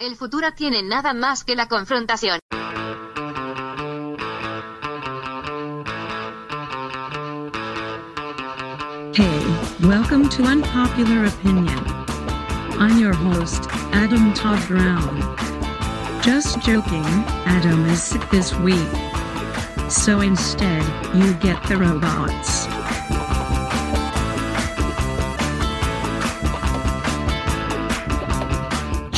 El futuro tiene nada más que la confrontación. Hey, welcome to Unpopular Opinion. I'm your host, Adam Todd Brown. Just joking, Adam is sick this week. So instead, you get the robots.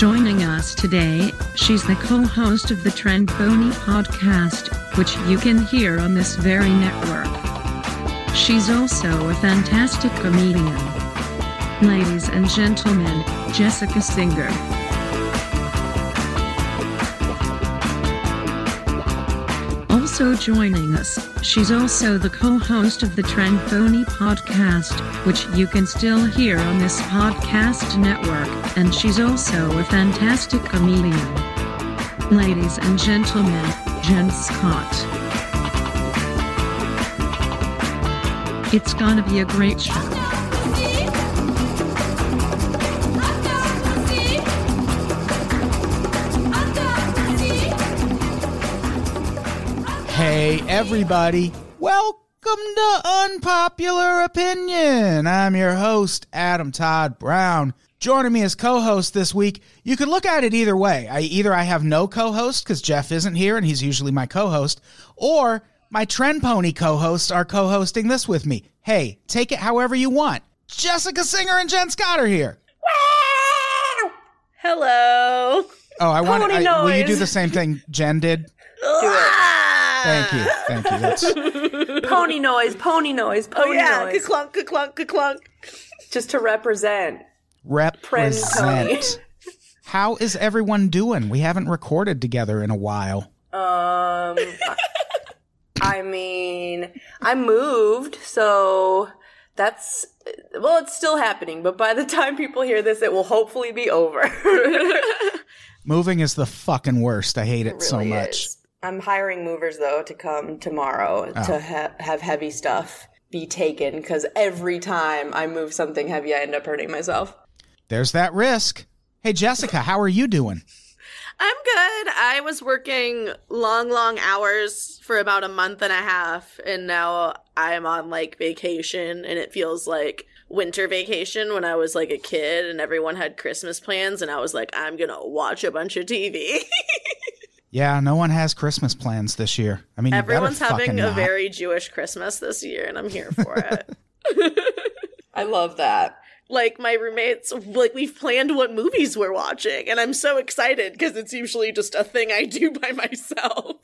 Joining us today, she's the co host of the Trend Pony podcast, which you can hear on this very network. She's also a fantastic comedian. Ladies and gentlemen, Jessica Singer. Also joining us, she's also the co host of the Trend Pony podcast, which you can still hear on this podcast network, and she's also a fantastic comedian. Ladies and gentlemen, Jen Scott. It's gonna be a great show. Hey, everybody. Welcome to Unpopular Opinion. I'm your host, Adam Todd Brown. Joining me as co host this week, you could look at it either way. I Either I have no co host because Jeff isn't here and he's usually my co host, or my Trend Pony co hosts are co hosting this with me. Hey, take it however you want. Jessica Singer and Jen Scott are here. Hello. Oh, I want Pony I, Will you do the same thing Jen did? Do it. Thank you. Thank you. That's Pony noise, pony noise, pony Oh yeah, noise. clunk, clunk, clunk. Just to represent. represent. How is everyone doing? We haven't recorded together in a while. Um, I mean, I moved, so that's well, it's still happening. But by the time people hear this, it will hopefully be over. Moving is the fucking worst. I hate it, so really much. is. I'm hiring movers though to come tomorrow Oh. to ha- have heavy stuff be taken because every time I move something heavy, I end up hurting myself. There's that risk. Hey, Jessica, how are you doing? I'm good. I was working long, long hours for about a month and a half, and now I'm on like vacation, and it feels like winter vacation when I was like a kid and everyone had Christmas plans, and I was like, I'm gonna watch a bunch of TV. Yeah, no one has Christmas plans this year. I mean, you Everyone's having a not. very Jewish Christmas this year, and I'm here for it. I love that. like my roommates like we've planned what movies we're watching and i'm so excited because it's usually just a thing i do by myself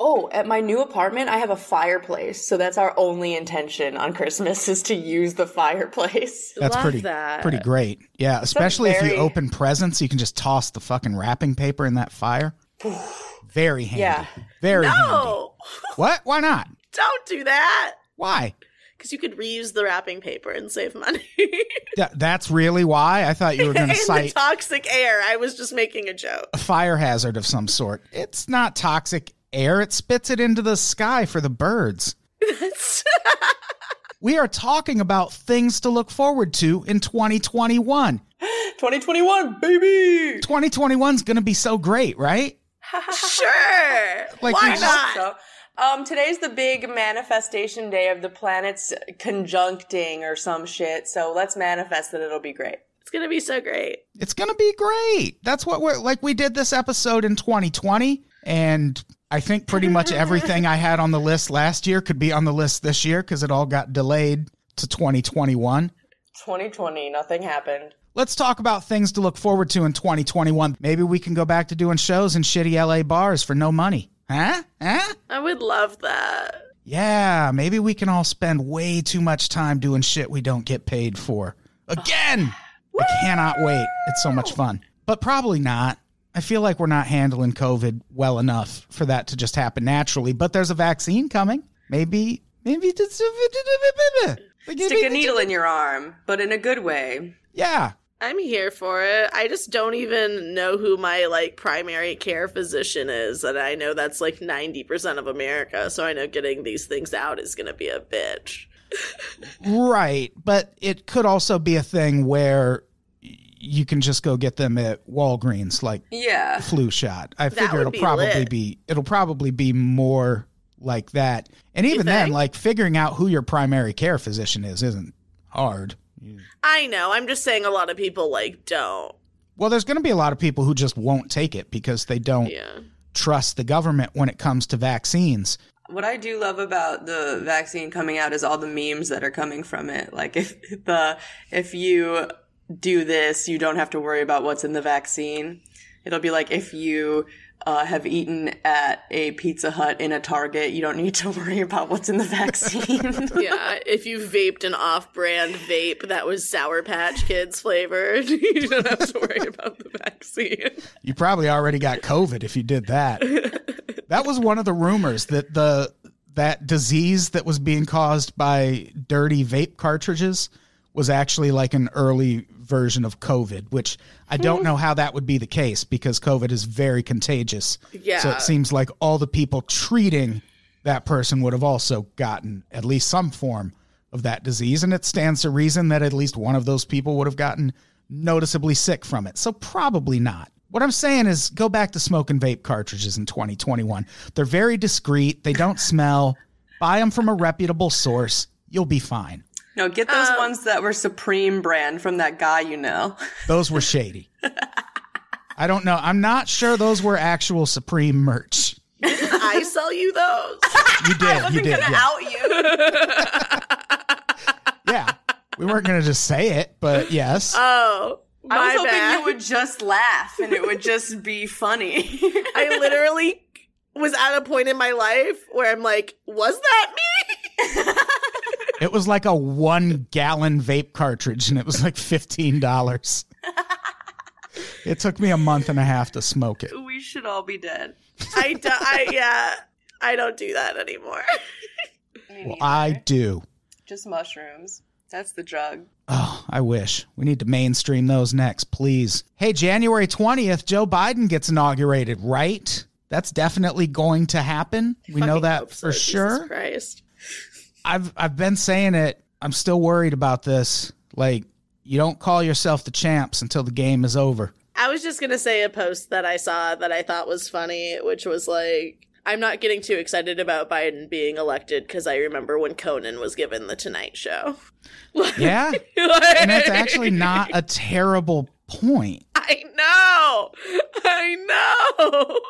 Oh, at my new apartment, I have a fireplace. So that's our only intention on Christmas is to use the fireplace. That's Love pretty that. pretty great. Yeah, especially if you open presents, you can just toss the fucking wrapping paper in that fire. Very handy. Yeah. Very handy. What? Why not? don't do that Why? because you could reuse the wrapping paper and save money Th- that's really why? I thought you were going in to cite toxic air i was just making a joke a fire hazard of some sort. It's not toxic air. It spits it into the sky for the birds. We are talking about things to look forward to in 2021. 2021, baby! 2021 is going to be so great, right? Sure Like why we not So, um, today's the big manifestation day of the planets conjuncting or some shit. So let's manifest that it'll be great. it's gonna be so great It's going to be great. That's what we're like. We did this episode in 2020, and I think pretty much everything I had on the list last year could be on the list this year because it all got delayed to 2021. 2020, nothing happened. Let's talk about things to look forward to in 2021. Maybe we can go back to doing shows in shitty LA bars for no money. Huh? Huh? i would love that Yeah, maybe we can all spend way too much time doing shit we don't get paid for. Again! I cannot wait. It's so much fun. But probably not. I feel like we're not handling COVID well enough for that to just happen naturally. But there's a vaccine coming. Maybe, maybe just Stick a needle in your arm, but in a good way. Yeah, I'm here for it. I just don't even know who my like primary care physician is, and I know that's like 90% of America, so I know getting these things out is going to be a bitch. right. But it could also be a thing where you can just go get them at Walgreens, like Yeah. flu shot. I figure it'll be probably lit. be it'll probably be more like that. And even then, like figuring out who your primary care physician is isn't hard. I know. I'm just saying a lot of people like don't. Well, there's going to be a lot of people who just won't take it because they don't Yeah. trust the government when it comes to vaccines. What I do love about the vaccine coming out is all the memes that are coming from it. Like if the if you do this, you don't have to worry about what's in the vaccine. It'll be like if you uh, have eaten at a Pizza Hut in a Target, you don't need to worry about what's in the vaccine. Yeah, if you vaped an off-brand vape that was Sour Patch Kids flavored, you don't have to worry about the vaccine. You probably already got COVID if you did that. that was one of the rumors that the that disease that was being caused by dirty vape cartridges was actually like an early version of COVID, which I don't hmm. know how that would be the case because COVID is very contagious. Yeah. So it seems like all the people treating that person would have also gotten at least some form of that disease. And it stands to reason that at least one of those people would have gotten noticeably sick from it. So probably not. What I'm saying is go back to smoking vape cartridges in 2021. They're very discreet, they don't smell. Buy them from a reputable source. You'll be fine. No, get those um, ones that were Supreme brand from that guy you know. Those were shady. I don't know. I'm not sure those were actual Supreme merch. I sell you those. You did. You did. gonna Yeah. out you. yeah. We weren't going to just say it, but yes. Oh, my I was hoping bad. you would just laugh and it would just be funny. I literally was at a point in my life where I'm like, was that me? It was like a one gallon vape cartridge and it was like $15. it took me a month and a half to smoke it. we should all be dead. I, do, I yeah, I don't do that anymore. Well. I do. just mushrooms. That's the drug. Oh, I wish. We need to mainstream those next, please. Hey, January 20th, Joe Biden gets inaugurated, right? That's definitely going to happen. We know that hope for Jesus sure. Christ. I've I've been saying it. I'm still worried about this. Like, you don't call yourself the champs until the game is over. I was just gonna say a post that I saw that I thought was funny, which was like, I'm not getting too excited about Biden being elected because I remember when Conan was given the Tonight Show. Yeah? and that's actually not a terrible point I know, I know.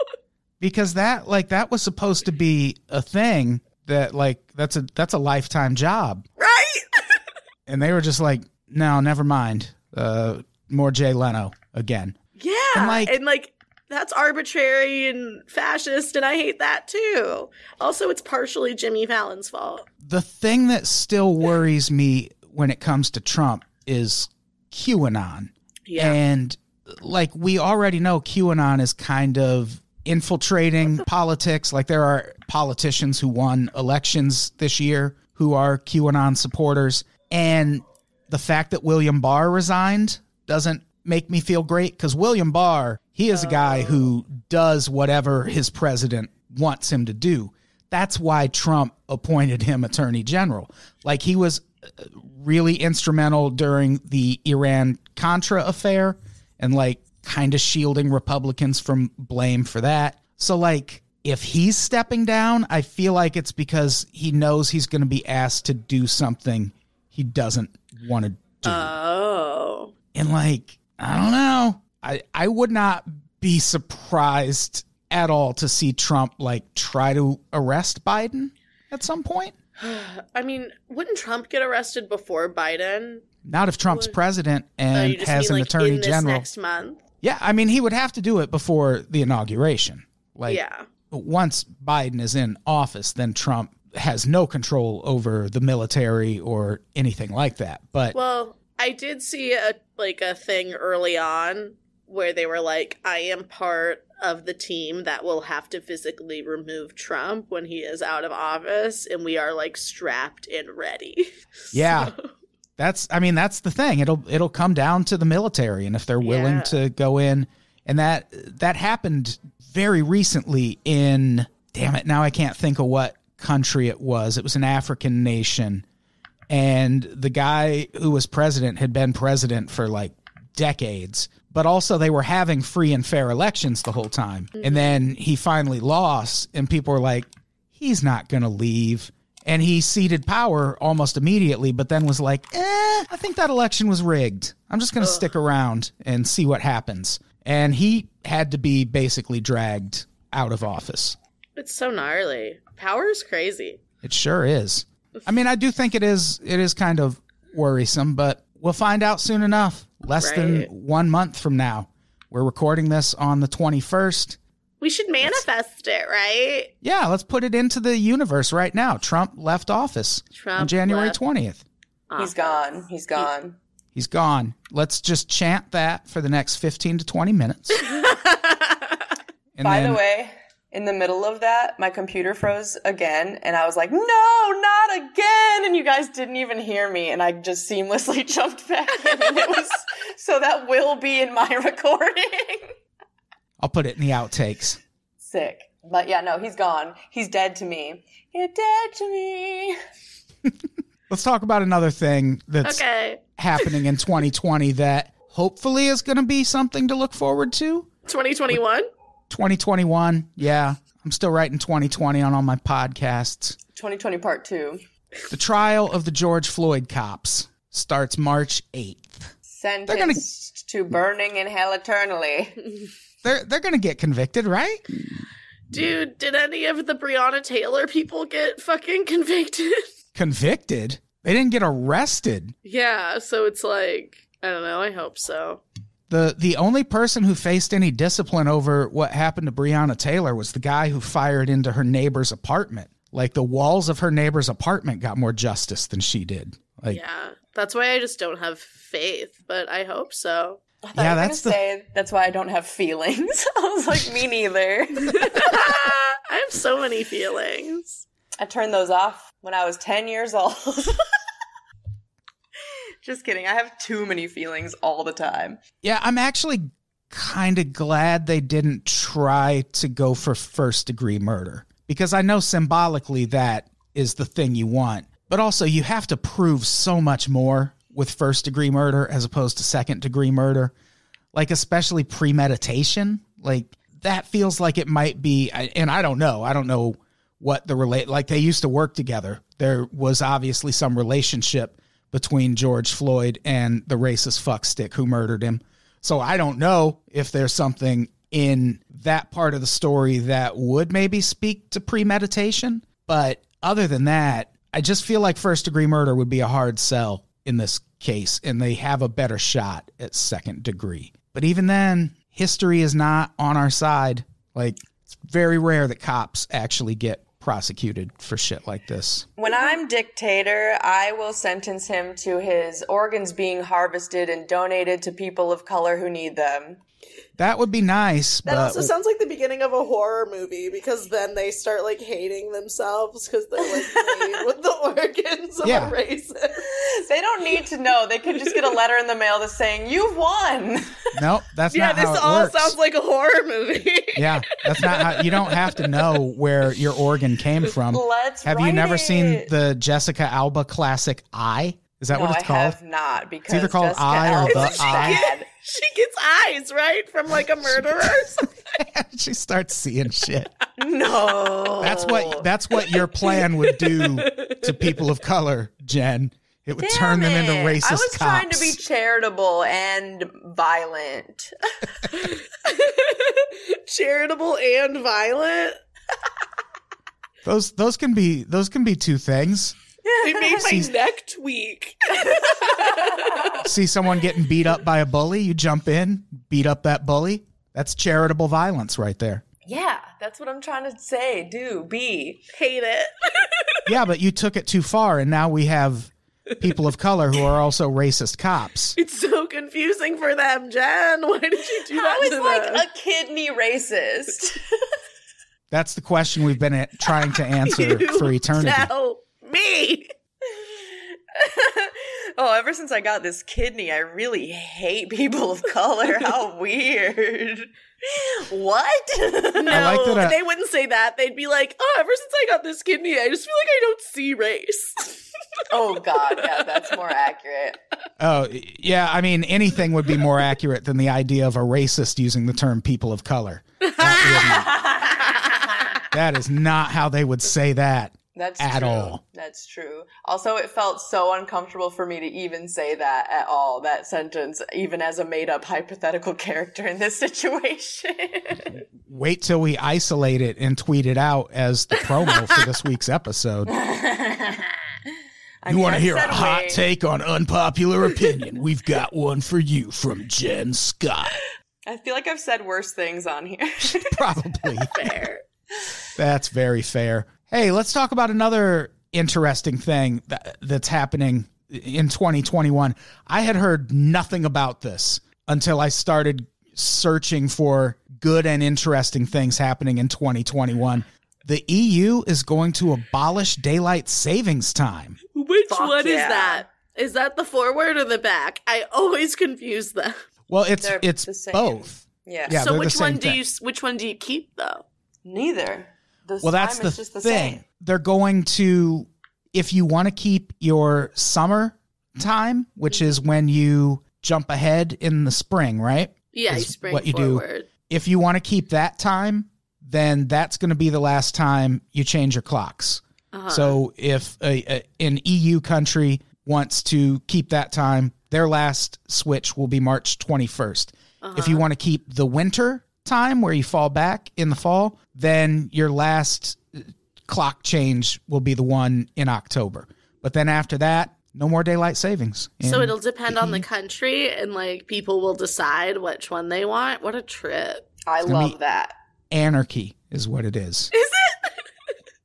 because that like that was supposed to be a thing that like that's a that's a lifetime job. Right? And they were just like, "No, never mind. Uh more Jay Leno again." Yeah, And, like- and like that's arbitrary and fascist, and I hate that too. Also, it's partially Jimmy Fallon's fault. the thing that still worries me when it comes to Trump is QAnon. Yeah, And like we already know QAnon is kind of infiltrating politics. Like there are politicians who won elections this year who are QAnon supporters. And the fact that William Barr resigned doesn't make me feel great because William Barr, he is a guy who does whatever his president wants him to do. That's why Trump appointed him attorney general. Like he was uh, really instrumental during the Iran Contra affair and like kind of shielding Republicans from blame for that. So like if he's stepping down, I feel like it's because he knows he's going to be asked to do something he doesn't want to do. oh, and like, I don't know. I I would not be surprised at all to see Trump like try to arrest Biden at some point. I mean, wouldn't Trump get arrested before Biden? Not if Trump's president Uh, and just has mean an like attorney general. next month? Yeah, I mean, he would have to do it before the inauguration. Like, yeah, once Biden is in office, then Trump has no control over the military or anything like that. But Well, I did see a like a thing early on where they were like, I am part of the team that will have to physically remove Trump when he is out of office, and we are like strapped and ready. Yeah. That's I mean that's the thing. It'll it'll come down to the military and if they're willing Yeah. to go in and that that happened very recently in damn it now I can't think of what country it was. It was an African nation and the guy who was president had been president for like decades but also they were having free and fair elections the whole time and mm-hmm. then he finally lost and people were like he's not going to leave and he ceded power almost immediately but then was like eh, i think that election was rigged i'm just going to stick around and see what happens and he had to be basically dragged out of office It's so gnarly. Power is crazy. it sure is. I mean, I do think it is it is kind of worrisome, but we'll find out soon enough. Less than one month from now. We're recording this on the 21st. We should manifest it, right? Yeah, let's put it into the universe right now. Trump left office on January 20th. He's gone. He's gone. He's gone. Let's just chant that for the next 15 to 20 minutes. And By then- the way, in the middle of that, my computer froze again, and I was like, "No, not again!" And you guys didn't even hear me, and I just seamlessly jumped back in, and it was so that will be in my recording. I'll put it in the outtakes. Sick, but yeah, no, he's gone. He's dead to me. You're dead to me. Let's talk about another thing that's Okay. happening in 2020 that hopefully is going to be something to look forward to. 2021? 2021. Yeah. I'm still writing 2020 on all my podcasts. 2020 part two. The trial of the George Floyd cops starts March 8th. Sentenced to burning in hell eternally. They're they're going to get convicted, right? Dude, did any of the Breonna Taylor people get fucking convicted? Convicted? They didn't get arrested. yeah, so it's like, I don't know, I hope so. The the only person who faced any discipline over what happened to Breonna Taylor was the guy who fired into her neighbor's apartment. Like the walls of her neighbor's apartment got more justice than she did. Like Yeah. That's why I just don't have faith, but I hope so. I thought Yeah, you were that's the- gonna say that's why I don't have feelings. I was like, me neither. I have so many feelings. I turned those off when I was 10 years old. Just kidding. I have too many feelings all the time. Yeah, I'm actually kind of glad they didn't try to go for first degree murder because I know symbolically that is the thing you want. But also, you have to prove so much more with first degree murder as opposed to second degree murder. Like, especially premeditation. Like, that feels like it might be, and I don't know. I don't know what the relate, like, they used to work together. There was obviously some relationship between George Floyd and the racist fuckstick who murdered him. So I don't know if there's something in that part of the story that would maybe speak to premeditation. But other than that, I just feel like first degree murder would be a hard sell in this case, and they have a better shot at second degree. But even then, history is not on our side. Like, it's very rare that cops actually get prosecuted for shit like this. When I'm dictator, I will sentence him to his organs being harvested and donated to people of color who need them. That would be nice, That but also sounds like the beginning of a horror movie because then they start like hating themselves because they're like made with the organs of Yeah. a racist. They don't need to know. They could just get a letter in the mail that's saying, You've won. no, that's Yeah, not this how it all works. sounds like a horror movie. yeah, that's not how you don't have to know where your organ came from. Let's have you write never seen the Jessica Alba classic Eye? Is that no, what it's I called? have not because either called Jessica I or Alba's the I. she gets eyes, right? From like a murderer. or something. she starts seeing shit. No. That's what that's what your plan would do to people of color, Jen. It would turn them into Damn it. racist I was cops. trying to be charitable and violent. Charitable and violent. those those can be those can be two things. It made my See- neck tweak. See someone getting beat up by a bully, you jump in, beat up that bully. That's charitable violence right there. Yeah, that's what I'm trying to say. Do be. Hate it. Yeah, but you took it too far, and now we have people of color who are also racist cops. It's so confusing for them, Jen. Why did you do How that is to like them? a kidney racist? That's the question we've been trying to answer You for eternity. Tell me. oh, ever since I got this kidney, I really hate people of color. How weird. What? No, like that I- they wouldn't say that. They'd be like, "Oh, ever since I got this kidney, I just feel like I don't see race." oh god, yeah, that's more accurate. Oh, yeah. I mean, anything would be more accurate than the idea of a racist using the term people of color. That, that is not how they would say that. That's At true. all. That's true. Also, it felt so uncomfortable for me to even say that at all, that sentence, even as a made up hypothetical character in this situation. Wait till we isolate it and tweet it out as the promo for this week's episode. I You want to hear a hot wait. take on unpopular opinion? We've got one for you from Jen Scott. I feel like I've said worse things on here. Probably. Fair. That's very fair. Hey, let's talk about another interesting thing that, that's happening in 2021. I had heard nothing about this until I started searching for good and interesting things happening in 2021. The EU is going to abolish daylight savings time. Which Fuck one is that? Is that the forward or the back? I always confuse them. Well, it's They're it's both. yeah. Yeah, so which one same do thing. you which one do you keep though? Neither. The Well, that's the just the thing. same. They're going to, if you want to keep your summer time, which is when you jump ahead in the spring, right? Yeah, you spring what you do. If you want to keep that time, then that's going to be the last time you change your clocks. Uh-huh. So if a, a, an EU country wants to keep that time, their last switch will be March 21st. Uh-huh. If you want to keep the winter time where you fall back in the fall, then your last uh, clock change will be the one in October. But then after that, no more daylight savings. So it'll depend on the country, and like people will decide which one they want. What a trip! I love that. anarchy is what it is. Is it?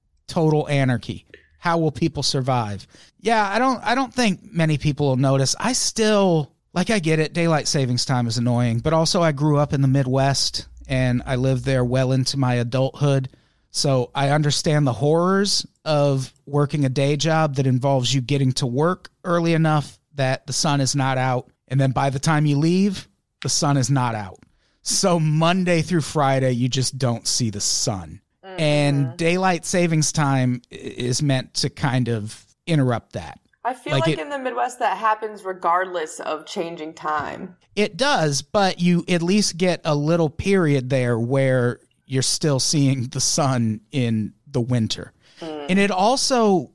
Total anarchy. How will people survive? Yeah, I don't I don't think many people will notice. I still like I get it, daylight savings time is annoying, but also I grew up in the Midwest and I lived there well into my adulthood. So I understand the horrors of working a day job that involves you getting to work early enough that the sun is not out. And then by the time you leave, the sun is not out. So Monday through Friday, you just don't see the sun. Mm-hmm. And daylight savings time is meant to kind of interrupt that. I feel Like like, it- in the Midwest that happens regardless of changing time. It does, but you at least get a little period there where you're still seeing the sun in the winter. Mm. And it also,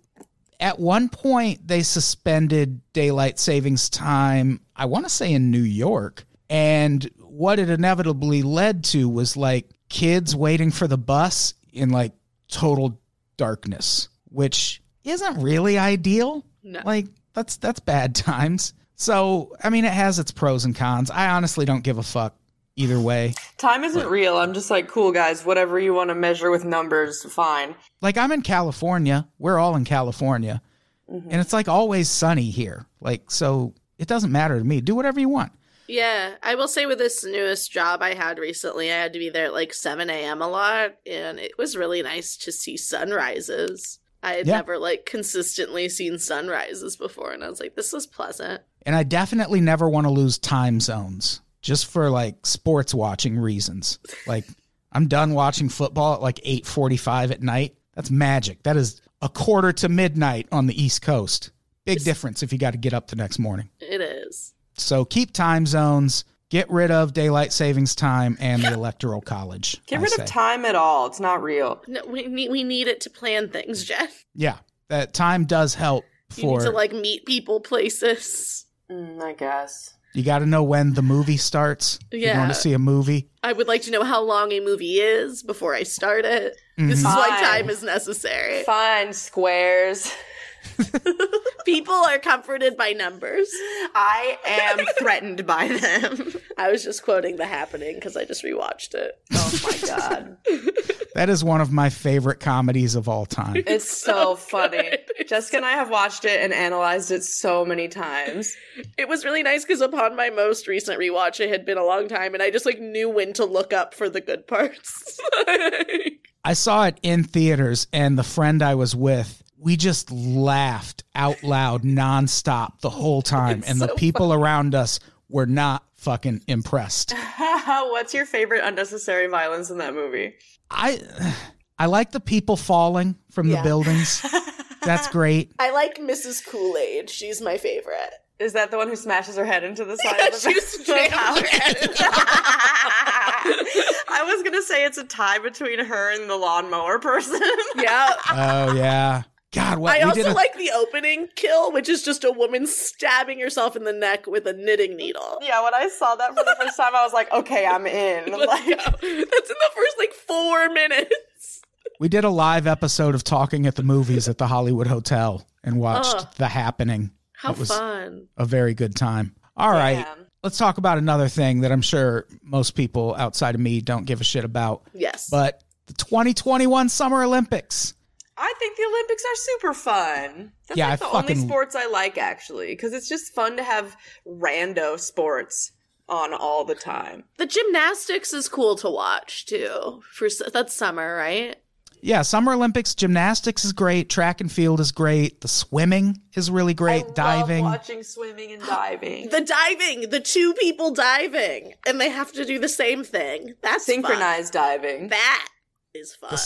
at one point, they suspended daylight savings time, I want to say in New York. And what it inevitably led to was like kids waiting for the bus in like total darkness, which isn't really ideal. No. Like that's that's bad times. So, I mean, it has its pros and cons. I honestly don't give a fuck either way. Time isn't real. I'm just like, cool guys, whatever you want to measure with numbers, fine. Like I'm in California. We're all in California. Mm-hmm. And it's like always sunny here. Like so it doesn't matter to me. Do whatever you want. Yeah, I will say with this newest job I had recently, I had to be there at like 7 a.m. a lot, and it was really nice to see sunrises. I had Yeah. never like consistently seen sunrises before, and I was like, this is pleasant. And I definitely never want to lose time zones just for like sports watching reasons. Like I'm done watching football at like 8:45 at night. That's magic. That is a quarter to midnight on the East Coast. Big difference if you got to get up the next morning. It is. So keep time zones, get rid of daylight savings time and the electoral college. Get I rid say. of time at all. It's not real. No, we need we need it to plan things, Jen. Yeah, that time does help You for need to like meet people, places. Mm, I guess. you got to know when the movie starts. If You're going Yeah. to see a movie. I would like to know how long a movie is before I start it. This is Mhm. why time is necessary. Fine, squares. People are comforted by numbers. I am threatened by them. I was just quoting The Happening because I just rewatched it. Oh my god. That is one of my favorite comedies of all time. It's so oh funny. Jessica and I have watched it and analyzed it so many times. It was really nice because upon my most recent rewatch, it had been a long time, and I just like knew when to look up for the good parts. I saw it in theaters, and the friend I was with, we just laughed out loud nonstop the whole time, and the people around us were not fucking impressed. What's your favorite unnecessary violence in that movie? I I like the people falling from the buildings. That's great. I like Mrs. Kool Aid. She's my favorite. Is that the one who smashes her head into the side of the She's the house? her head I was gonna say it's a tie between her and the lawnmower person. yeah. Oh yeah. God, what I we did also a- like the opening kill, which is just a woman stabbing herself in the neck with a knitting needle. yeah, when I saw that for the first time, I was like, okay, I'm in. Let's Like, go. That's in the first like four minutes. we did a live episode of talking at the movies at the Hollywood Hotel and watched Ugh. The Happening. How That was- fun. A very good time. All right. Yeah. Let's talk about another thing that I'm sure most people outside of me don't give a shit about. Yes. But the 2021 Summer Olympics. I think the Olympics are super fun. That's Yeah, like the fucking- only sports I like actually, because it's just fun to have rando sports on all the time. the gymnastics is cool to watch too. For that's summer, right? Yeah, Summer Olympics gymnastics is great, track and field is great, the swimming is really great, I love diving. watching swimming and diving. The diving, the two people diving, and they have to do the same thing. That's fun. Synchronized diving. That is fun. the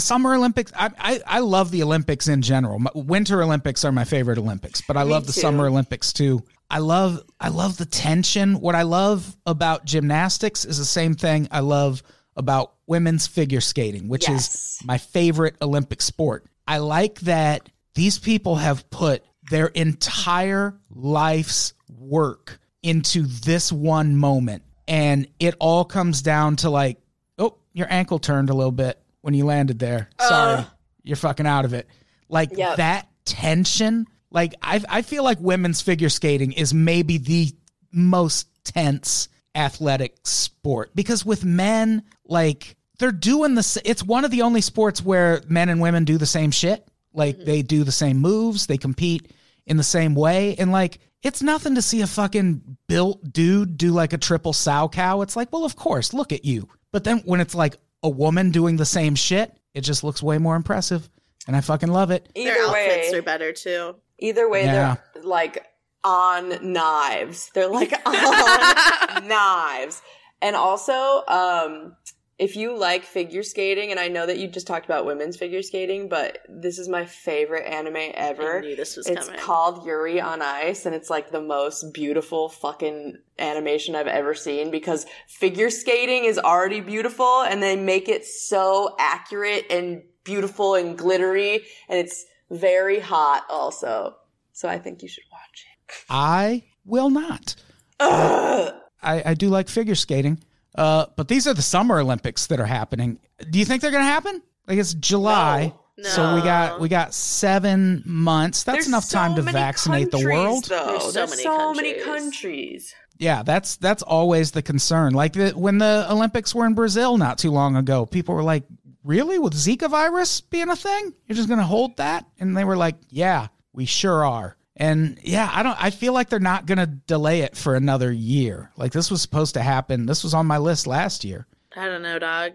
Summer Olympics, I, I I love the Olympics in general. Winter Olympics are my favorite Olympics, but I Me love the too. Summer Olympics too. I love I love the tension. What I love about gymnastics is the same thing I love about women's figure skating, which Yes. is my favorite Olympic sport. I like that these people have put their entire life's work into this one moment and it all comes down to like oh your ankle turned a little bit when you landed there. Sorry. You're fucking out of it. Like Yep. that tension like I, I feel like women's figure skating is maybe the most tense athletic sport. Because with men like they're doing the it's one of the only sports where men and women do the same shit. Like mm-hmm. they do the same moves they compete in the same way. And like it's nothing to see a fucking built dude do like a triple salchow. It's like well of course look at you. But then when it's like a woman doing the same shit it just looks way more impressive and i fucking love it Their Either outfits way, are better too. either way, Yeah. they're like on knives. They're like on knives. And also, um, if you like figure skating, and I know that you just talked about women's figure skating, but this is my favorite anime I ever. knew this was coming. It's coming. called Yuri on Ice, and it's like the most beautiful fucking animation I've ever seen because figure skating is already beautiful, and they make it so accurate and beautiful and glittery, and it's very hot also. So I think you should watch it. i will not Ugh. I, I do like figure skating. Uh, but these are the Summer Olympics that are happening. Do you think they're going to happen? Like it's July, No. so we got we got seven months. That's There's enough so time to vaccinate the world. Though. There's so There's many so many countries. countries. Yeah, that's that's always the concern. Like the, when the Olympics were in Brazil not too long ago, people were like, "Really, with Zika virus being a thing, you're just going to hold that?" And they were like, "Yeah, we sure are." And yeah, I don't. I feel like they're not going to delay it for another year. Like this was supposed to happen. This was on my list last year. I don't know, dog.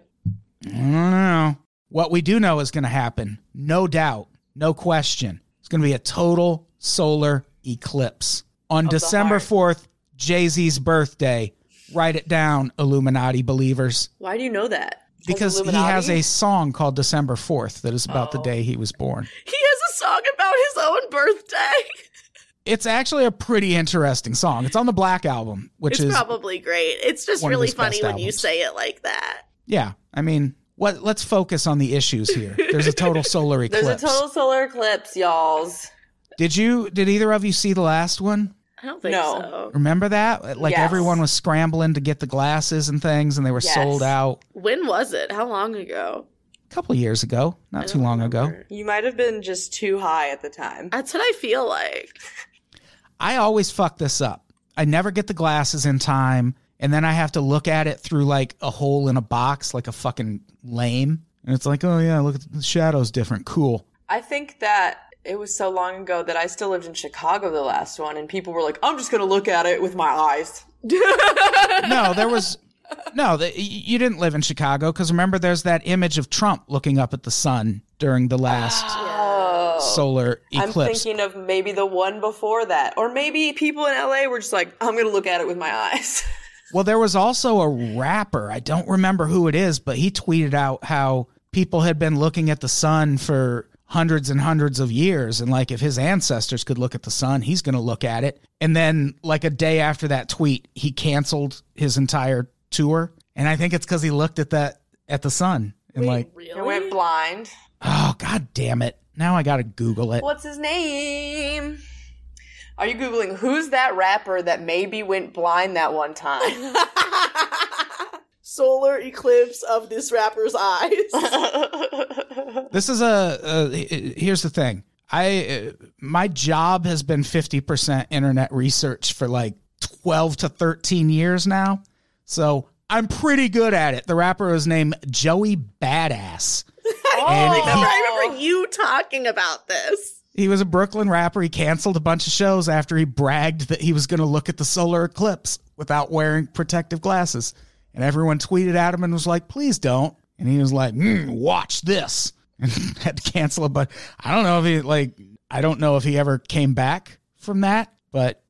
I don't know. What we do know is going to happen, no doubt, no question. It's going to be a total solar eclipse on December 4th, Jay Z's birthday. Write it down, Illuminati believers, Why do you know that? because he has a song called December 4th that is about the oh. day he was born. He has a song about his own birthday. It's actually a pretty interesting song. It's on the Black Album, which it's is probably great. It's just really funny best when you say it like that. yeah. I mean, what? Let's focus on the issues here. There's a total solar eclipse. There's a total solar eclipse, y'alls. Did you? Did either of you see the last one? I don't think No. so. Remember that? Like Yes. everyone was scrambling to get the glasses and things, and they were Yes. sold out When was it? How long ago? A couple of years ago, not too don't long ago. You might have been just too high at the time. That's what I feel like. I always fuck this up. I never get the glasses in time, and then I have to look at it through like a hole in a box, like a fucking lame. And it's like, oh yeah, look at the shadows different. Cool. I think that it was so long ago that I still lived in Chicago, the last one, and people were like, I'm just going to look at it with my eyes. No, there was no. The, you didn't live in Chicago because remember, there's that image of Trump looking up at the sun during the last solar eclipse. I'm thinking of maybe the one before that. Or maybe people in LA were just like, I'm going to look at it with my eyes. Well, there was also a rapper. I don't remember who it is, but he tweeted out how people had been looking at the sun for hundreds and hundreds of years. And like, if his ancestors could look at the sun, he's going to look at it. And then, like, a day after that tweet, he canceled his entire tour. And I think it's because he looked at that, at the sun and like, I went blind. oh, god damn it. Now I got to Google it. What's his name? Are you Googling who's that rapper that maybe went blind that one time? Solar eclipse of this rapper's eyes. This is a, a here's the thing. I uh, my job has been 50% internet research for like 12 to 13 years now. So, I'm pretty good at it. The rapper is named Joey Badass. I he- remember, I remember you talking about this. He was a Brooklyn rapper. He canceled a bunch of shows after he bragged that he was going to look at the solar eclipse without wearing protective glasses. And everyone tweeted at him and was like, please don't. And he was like, mm, watch this. And had to cancel a bunch. I don't know if he, like, I don't know if he ever came back from that, but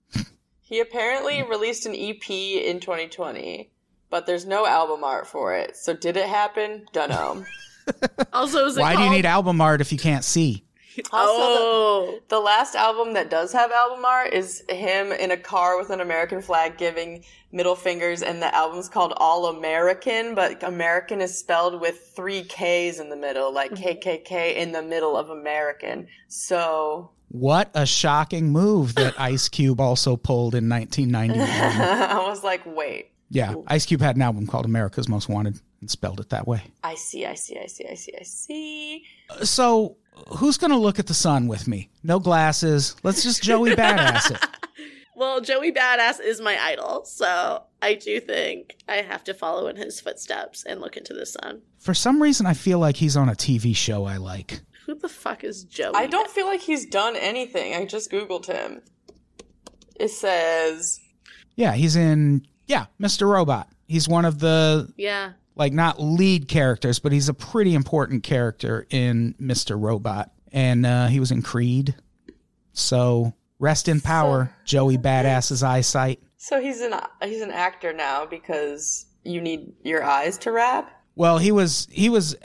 he apparently released an EP in 2020, but there's no album art for it. So did it happen? Dunno. Also, is it why do you need album art if you can't see? Also, Oh, the, the last album that does have album art is him in a car with an American flag giving middle fingers, and the album's called All American, but American is spelled with three K's in the middle, like KKK in the middle of American. So What a shocking move that Ice Cube also pulled in 1991. I was like, wait. yeah, Ice Cube had an album called America's Most Wanted and spelled it that way. I see, I see, I see, I see, I see. So, who's going to look at the sun with me? No glasses. Let's just Joey Badass it. well, Joey Badass is my idol, so I do think I have to follow in his footsteps and look into the sun. For some reason, I feel like he's on a TV show I like. Who the fuck is Joey? I don't feel like he's done anything. I just Googled him. It says Yeah, he's in, yeah, Mr. Robot. He's one of the, Yeah. like, not lead characters, but he's a pretty important character in Mr. Robot. And uh, he was in Creed. So, rest in power, Joey Badass's eyesight. so he's an he's an actor now because you need your eyes to rap. Well, he was he was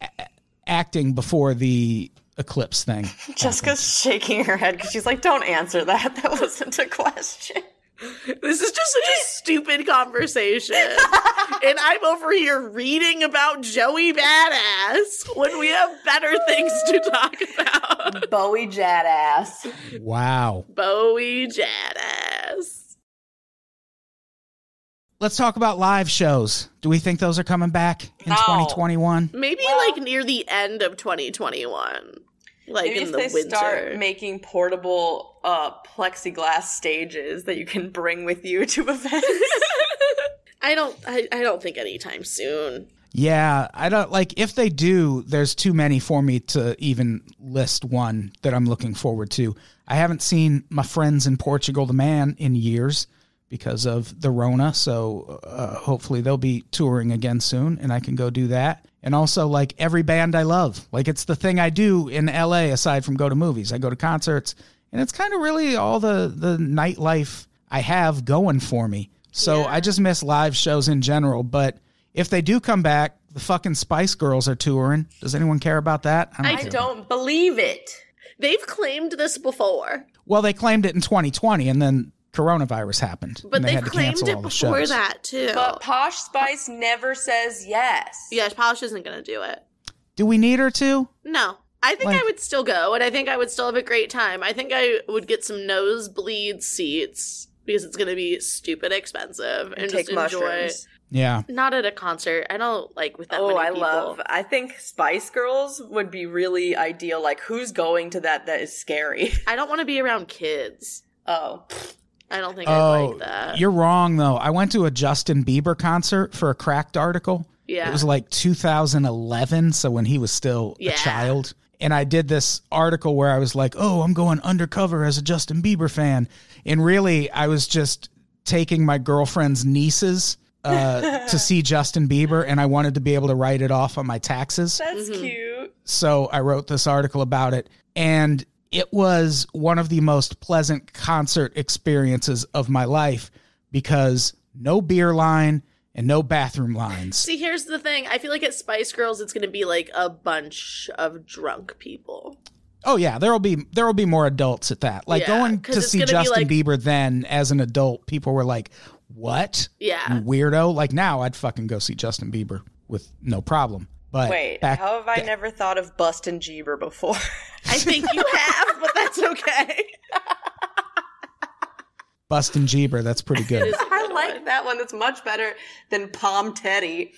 a- acting before the eclipse thing. Jessica's shaking her head because she's like, "Don't answer that. That wasn't a question." This is just such a stupid conversation. and I'm over here reading about Joey Badass when we have better things to talk about. Bowie Jadass. Wow. Bowie Jadass. Let's talk about live shows. Do we think those are coming back in No. 2021? Maybe Well- like near the end of 2021. Like Maybe in if the they winter. start making portable uh, plexiglass stages that you can bring with you to events. I don't I, I don't think anytime soon. Yeah, I don't like if they do, there's too many for me to even list one that I'm looking forward to. I haven't seen my friends in Portugal the Man in years because of the Rona, so uh, hopefully they'll be touring again soon and I can go do that. And also like every band I love. Like it's the thing I do in LA aside from go to movies. I go to concerts and it's kind of really all the the nightlife I have going for me. So I just miss live shows in general, but if they do come back, the fucking Spice Girls are touring. Does anyone care about that? I I don't believe it. They've claimed this before, Well, they claimed it in 2020, and then coronavirus happened. but they they've had claimed cancel it all the before shows. that too. But Posh Spice never says yes. yeah, Posh isn't gonna do it. Do we need her to? No. I think Like- I would still go, and I think I would still have a great time. I think I would get some nosebleed seats because it's going to be stupid expensive and, Take just enjoy. mushrooms. Yeah. Not at a concert. I don't like with that Oh, many I people. love. I think Spice Girls would be really ideal. Like, who's going to that? That is scary. I don't want to be around kids. Oh, I don't think I'd Oh, like that. you're wrong though. I went to a Justin Bieber concert for a Cracked article, Yeah. It was like 2011, so when he was still Yeah. a child. And I did this article where I was like, "Oh, I'm going undercover as a Justin Bieber fan," and really, I was just taking my girlfriend's nieces uh, to see Justin Bieber, and I wanted to be able to write it off on my taxes. That's Mm-hmm. cute. So I wrote this article about it, and it was one of the most pleasant concert experiences of my life because no beer line and no bathroom lines. See, here's the thing. I feel like at Spice Girls, it's going to be like a bunch of drunk people. Oh yeah, there'll be there'll be more adults at that. Like Yeah, going to see Justin like- Bieber then as an adult, people were like, "What? Yeah. Weirdo!" Like now, I'd fucking go see Justin Bieber with no problem. But Wait, back, how have I never thought of Bustin' Jeeber before? I think you have, but that's okay. Bustin' Jeeber, that's pretty good. I like that one. That's much better than Palm Teddy.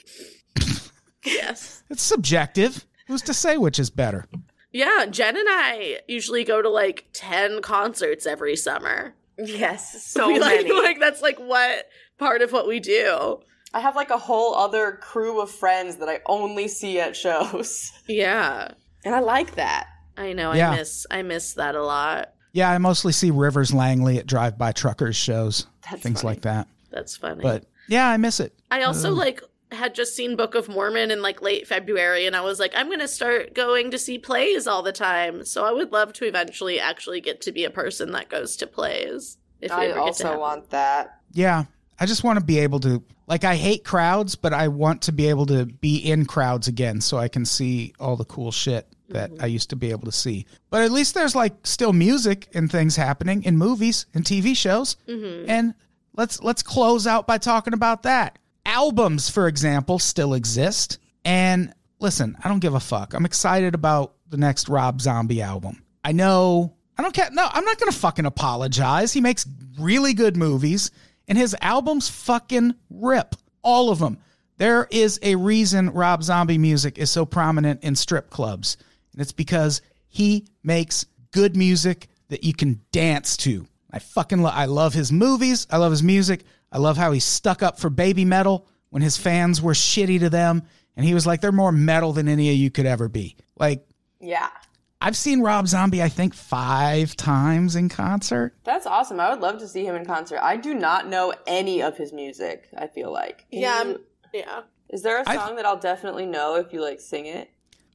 yes. it's subjective. Who's to say which is better? Yeah, Jen and I usually go to like 10 concerts every summer. Yes, so we like, many. like that's like what part of what we do. I have like a whole other crew of friends that I only see at shows, Yeah. and I like that. I know. Yeah. I miss I miss that a lot. Yeah, I mostly see Rivers Langley at drive-by truckers shows, That's things funny. like that. That's funny. But yeah, I miss it. I also Um, like had just seen Book of Mormon in like late February and I was like I'm going to start going to see plays all the time. So I would love to eventually actually get to be a person that goes to plays. If I ever get to also want that. Yeah, I just want to be able to like I hate crowds, but I want to be able to be in crowds again so I can see all the cool shit that mm-hmm. I used to be able to see. But at least there's like still music and things happening in movies and TV shows. Mm-hmm. And let's let's close out by talking about that. Albums, for example, still exist. And listen, I don't give a fuck. I'm excited about the next Rob Zombie album. I know I don't care. No, I'm not going to fucking apologize. He makes really good movies and his albums fucking rip. All of them. There is a reason Rob Zombie music is so prominent in strip clubs. And it's because he makes good music that you can dance to. I fucking lo- I love his movies. I love his music. I love how he stuck up for baby metal when his fans were shitty to them. And he was like, they're more metal than any of you could ever be. Like, Yeah, I've seen Rob Zombie, I think, five times in concert. that's awesome. I would love to see him in concert. I do not know any of his music. I feel like. Can Yeah, you- I'm- yeah. is there a I've- song that I'll definitely know if you like sing it?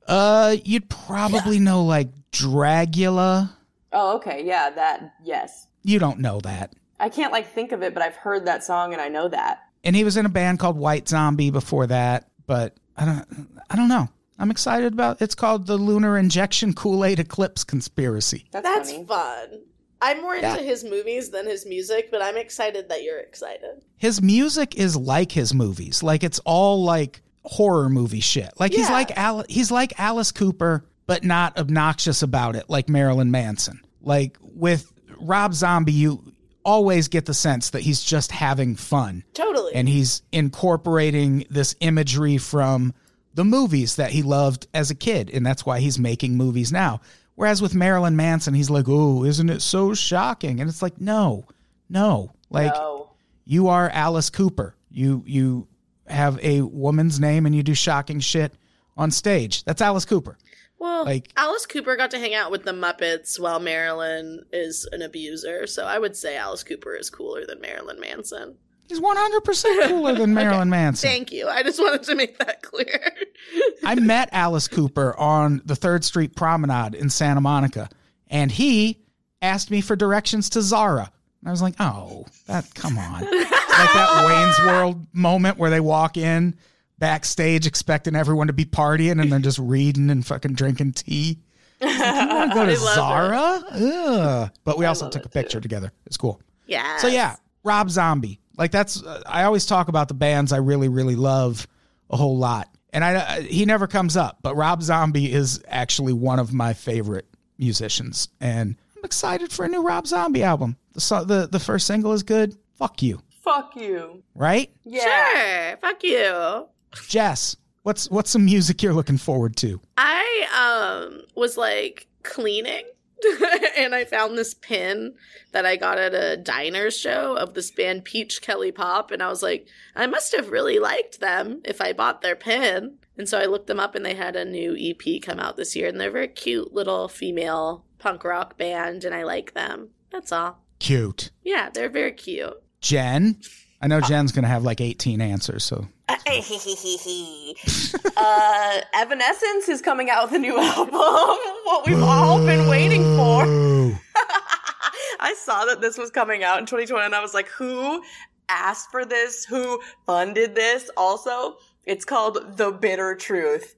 Uh, you'd probably know like Dragula. Oh, okay. Yeah, that. Yes. You don't know that. I can't like think of it, but I've heard that song and I know that. And he was in a band called White Zombie before that, but I don't I don't know. I'm excited about it's called the Lunar Injection Kool-Aid Eclipse Conspiracy. That's, That's fun. I'm more into Yeah. his movies than his music, but I'm excited that you're excited. His music is like his movies. Like it's all like horror movie shit. Like he's like Al- he's like Alice Cooper but not obnoxious about it like Marilyn Manson. Like with Rob Zombie you always get the sense that he's just having fun. Totally. and he's incorporating this imagery from the movies that he loved as a kid and that's why he's making movies now. Whereas with marilyn manson he's like oh isn't it so shocking? And it's like no no. Like No. you are alice cooper. You you have a woman's name and you do shocking shit on stage. That's alice cooper. Well, like- Alice Cooper got to hang out with the Muppets while Marilyn is an abuser, so I would say Alice Cooper is cooler than Marilyn Manson. He's 100% cooler than marilyn manson Thank you. I just wanted to make that clear. I met Alice Cooper on the Third Street Promenade in Santa Monica, and he asked me for directions to Zara. And I was like, "Oh, that come on!" Like that Wayne's World moment where they walk in backstage expecting everyone to be partying, and then just reading and fucking drinking tea. Like, you want to go to Zara? But we also took a picture together. It's cool. yeah. So yeah, Rob Zombie. Like that's uh, I always talk about the bands I really really love a whole lot. And I uh, he never comes up, but Rob Zombie is actually one of my favorite musicians and I'm excited for a new Rob Zombie album. The so- the the first single is good. Fuck you. Fuck you. Right? Yeah. Sure. Fuck you. Jess, what's what's some music you're looking forward to? I um was like cleaning and I found this pin that I got at a diners show of this band Peach Kelly Pop, and I was like, I must have really liked them if I bought their pin. And so I looked them up, and they had a new EP come out this year, and they're a very cute little female punk rock band, and I like them. That's all. Cute. Yeah, they're very cute. Jen? I know Jen's going to have like 18 answers, so. uh, Evanescence is coming out with a new album. what we've all been waiting for. I saw that this was coming out in 2020 and I was like, who asked for this? Who funded this? Also, it's called The Bitter Truth.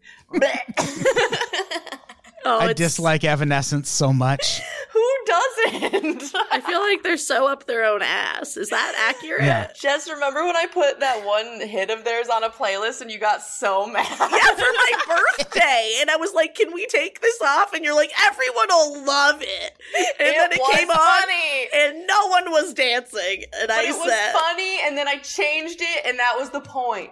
Oh, I dislike Evanescence so much. who doesn't? I feel like they're so up their own ass. Is that accurate? Yeah. Just remember when I put that one hit of theirs on a playlist and you got so mad? Yeah, for my birthday. And I was like, can we take this off? And you're like, everyone will love it. And It then it was came on and no one was dancing. And But I it was funny, and then I changed it, and that was the point.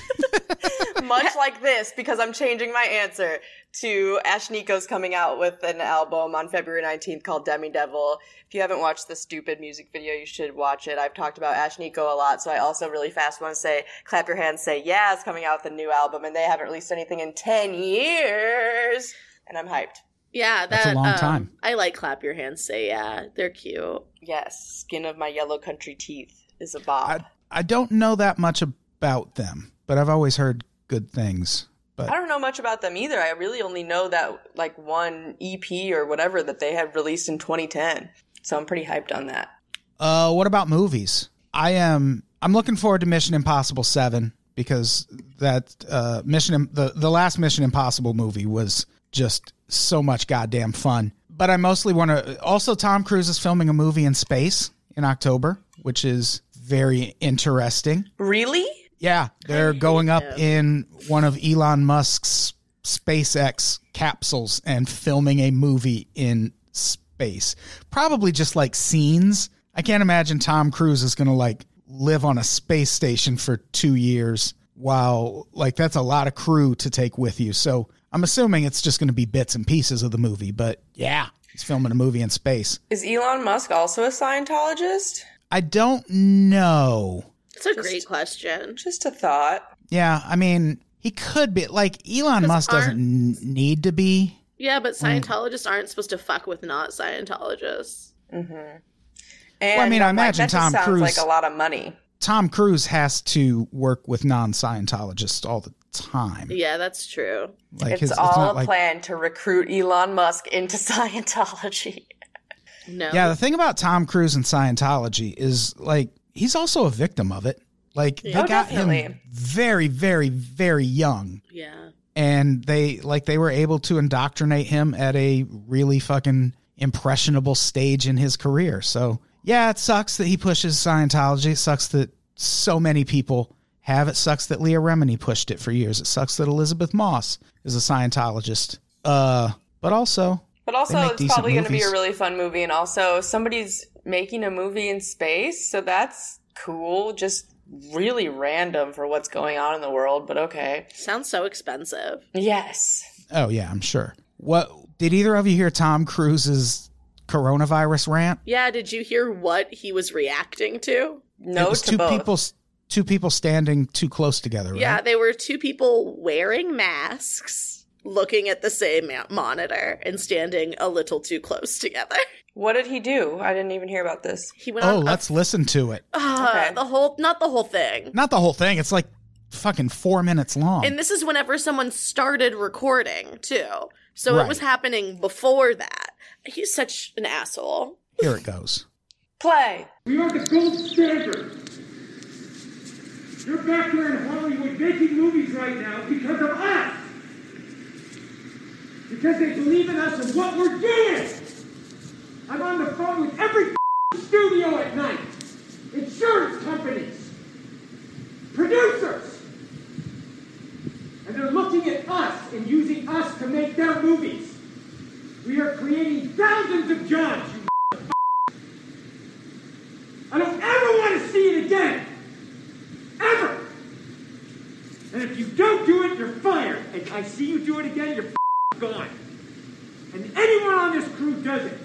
Much like this, because I'm changing my answer to Ashnikko's coming out with an album on February 19th called Demidevil. If you haven't watched the stupid music video, you should watch it. I've talked about Ashnikko a lot, so I also really fast want to say, clap your hands, say, yeah, it's coming out with a new album, and they haven't released anything in 10 years. And I'm hyped. yeah, that, That's a long um, time. I like clap your hands, say yeah. They're cute. Yes, Skin of My Yellow Country Teeth is a bop. I, I don't know that much about them, but I've always heard good things. But I don't know much about them either. I really only know that like one EP or whatever that they had released in 2010. So I'm pretty hyped on that. Uh, what about movies? I am. I'm looking forward to Mission Impossible Seven because that uh, Mission the the last Mission Impossible movie was just so much goddamn fun. But I mostly want to. Also, Tom Cruise is filming a movie in space in October, which is very interesting. Really? Yeah, they're going up in one of Elon Musk's SpaceX capsules and filming a movie in space. Probably just like scenes. I can't imagine Tom Cruise is going to like live on a space station for 2 years while like that's a lot of crew to take with you. So, I'm assuming it's just going to be bits and pieces of the movie, but yeah, he's filming a movie in space. Is Elon Musk also a Scientologist? I don't know. It's a great question. Just a thought. Yeah, I mean, he could be like Elon Musk doesn't n- need to be. Yeah, but Scientologists aren't supposed to fuck with not Scientologists. Mm-hmm. And I mean, I I'm like, imagine that just Tom sounds Cruise- like a lot of money. Tom Cruise has to work with non-Scientologists all the time. Yeah, that's true. Like It's his- all not a like plan to recruit Elon Musk into Scientology. No. yeah. The thing about Tom Cruise and Scientology is like he's also a victim of it. Like they Oh, got definitely. him very, very, very young, Yeah. and they like they were able to indoctrinate him at a really fucking impressionable stage in his career. So yeah, it sucks that he pushes Scientology. It sucks that so many people have. It sucks that Leah Remini pushed it for years. It sucks that Elisabeth Moss is a Scientologist. Uh, but also But also, it's probably going to be a really fun movie. And also, somebody's making a movie in space, so that's cool. Just really random for what's going on in the world, but okay. Sounds so expensive. Yes. Oh yeah, I'm sure. What did either of you hear Tom Cruise's coronavirus rant? Yeah, did you hear what he was reacting to? No it was to two both. people two people standing too close together, right? Yeah, they were two people wearing masks, looking at the same monitor, and standing a little too close together. What did he do? I didn't even hear about this. He went Oh, on. let's listen to it. Ah, Okay. the whole, not the whole thing. Not the whole thing. It's like fucking 4 minutes long. And this is whenever someone started recording too. So it was happening before that. He's such an asshole. Here it goes. Play. We are the gold standard. You're back here in Hollywood making movies right now because of us. Because they believe in us and what we're doing. I'm on the phone with every studio at night. Insurance companies. Producers. And they're looking at us and using us to make their movies. We are creating thousands of jobs, you I don't ever want to see it again. Ever. And if you don't do it, you're fired. And I see you do it again, you're gone. and anyone on this crew does it.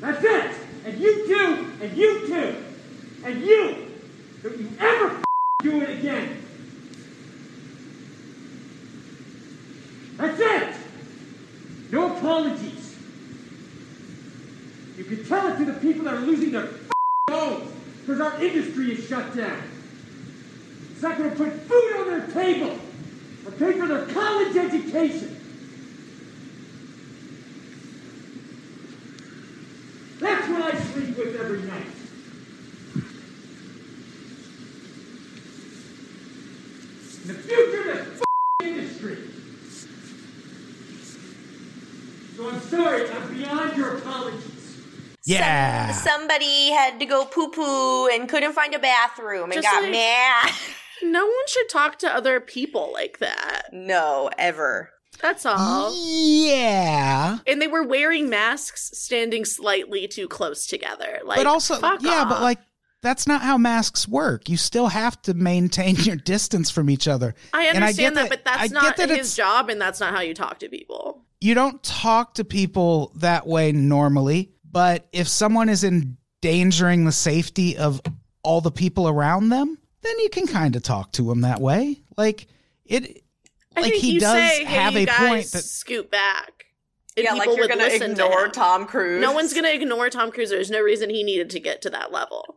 That's it. And you too, and you too, and you. Don't you ever do it again. That's it. No apologies. You can tell it to the people that are losing their homes because our industry is shut down. It's not going to put food on their table or pay for their college education. That's what I sleep with every night. And the future of this f- industry. So I'm sorry, I'm beyond your apologies. Yeah. Somebody had to go poo poo and couldn't find a bathroom and Just got like- mad. No one should talk to other people like that. No, ever. That's all. Yeah. And they were wearing masks standing slightly too close together. Like but also, yeah, but like, that's not how masks work. You still have to maintain your distance from each other. I And understand get that, but that's I get not that his job and that's not how you talk to people. You don't talk to people that way normally, but if someone is endangering the safety of all the people around them, then you can kind of talk to them that way. Like it, I like think he you does say, hey, have you a guys point that scoot back. And yeah, like you're gonna listen to ignore. Tom Cruise. No one's gonna ignore Tom Cruise. There's no reason he needed to get to that level.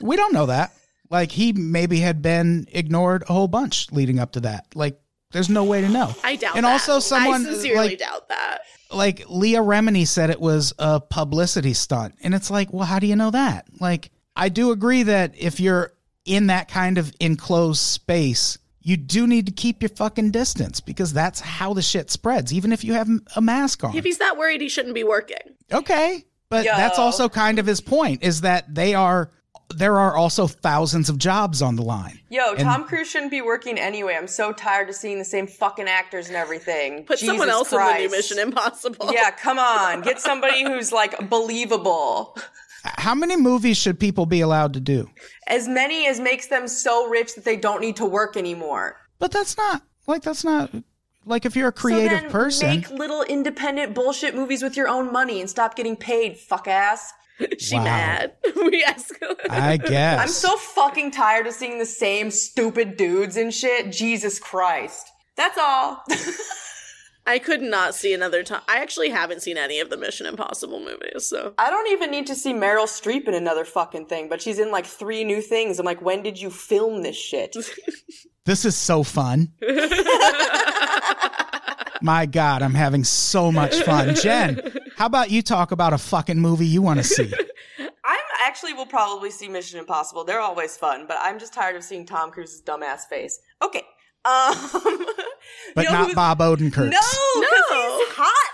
we don't know that. Like he maybe had been ignored a whole bunch leading up to that. Like there's no way to know. I doubt. And that. also someone, I sincerely like- doubt that. like Leah Remini said it was a publicity stunt. And it's like, well, how do you know that? Like, I do agree that if you're in that kind of enclosed space, you do need to keep your fucking distance because that's how the shit spreads, even if you have a mask on. If he's that worried, he shouldn't be working. Okay. But Yo. that's also kind of his point is that they are, there are also thousands of jobs on the line. Yo, And- Tom Cruise shouldn't be working anyway. I'm so tired of seeing the same fucking actors and everything. Put someone Jesus else in the new Mission Impossible. Yeah, come on. Get somebody who's like believable. How many movies should people be allowed to do? As many as makes them so rich that they don't need to work anymore. But that's not, like, that's not, like, if you're a so creative then person. make little independent bullshit movies with your own money and stop getting paid, fuck ass. she Wow. mad. we escalated. I guess. I'm so fucking tired of seeing the same stupid dudes and shit. Jesus Christ. That's all. I could not see another time. I actually haven't seen any of the Mission Impossible movies, so I don't even need to see Meryl Streep in another fucking thing, but she's in like three new things. I'm like, when did you film this shit? This is so fun. My God, I'm having so much fun. Jen, how about you talk about a fucking movie you want to see? I'm actually will probably see Mission Impossible. They're always fun, but I'm just tired of seeing Tom Cruise's dumbass face. Okay. Um, But you know not Bob Odenkirk. No, 'cause No. he's hot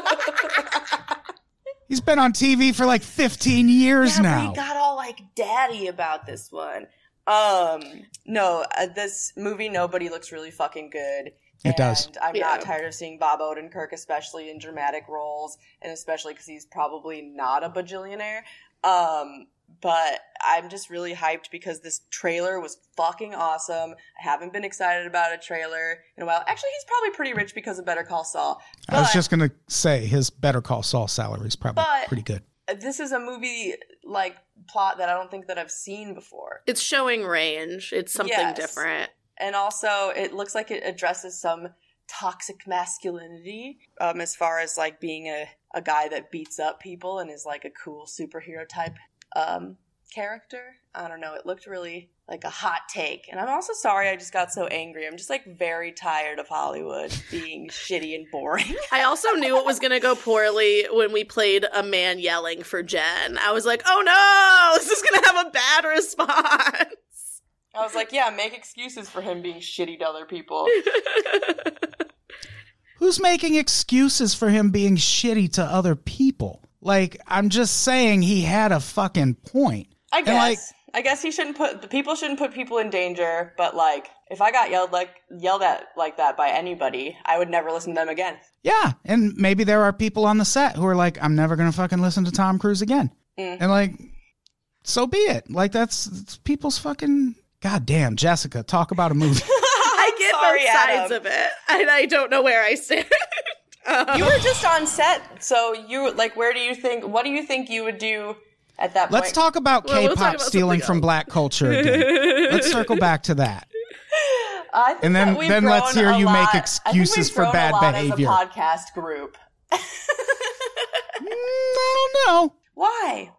now. He's been on TV for like 15 years yeah, now. but he got all like daddy about this one. Um, no, uh, this movie Nobody looks really fucking good. It does. I'm Yeah. not tired of seeing Bob Odenkirk, especially in dramatic roles, and especially because he's probably not a bajillionaire. Um, but I'm just really hyped because this trailer was fucking awesome. I haven't been excited about a trailer in a while. Actually, he's probably pretty rich because of Better Call Saul. I was just going to say his Better Call Saul salary is probably But- pretty good. this is a movie like plot that I don't think that I've seen before. it's showing range. It's something Yes. different. and also it looks like it addresses some toxic masculinity um, as far as like being a, a guy that beats up people and is like a cool superhero type um, character i don't know it looked really like a hot take and i'm also sorry i just got so angry i'm just like very tired of hollywood being shitty and boring I also knew it was going to go poorly when we played a man yelling for Jen. I was like, oh no, this is going to have a bad response. i was like yeah make excuses for him being shitty to other people Who's making excuses for him being shitty to other people? Like, I'm just saying he had a fucking point. I guess. like- I guess he shouldn't put the people shouldn't put people in danger. But like, if I got yelled like yelled at like that by anybody, I would never listen to them again. Yeah, and maybe there are people on the set who are like, I'm never gonna fucking listen to Tom Cruise again, Mm. and like, so be it. Like that's it's people's fucking. God damn, Jessica, talk about a movie. I get Sorry, both sides Adam. of it, and I don't know where I stand. You were just on set, so you like. Where do you think? What do you think you would do at that point? Let's talk about Well, we'll K-pop talk about stealing from black culture again. let's circle back to that. I think And then- that we've then let's hear a you make lot- I think excuses we've for grown bad a lot behavior. As a podcast group. Mm, I don't know. Why?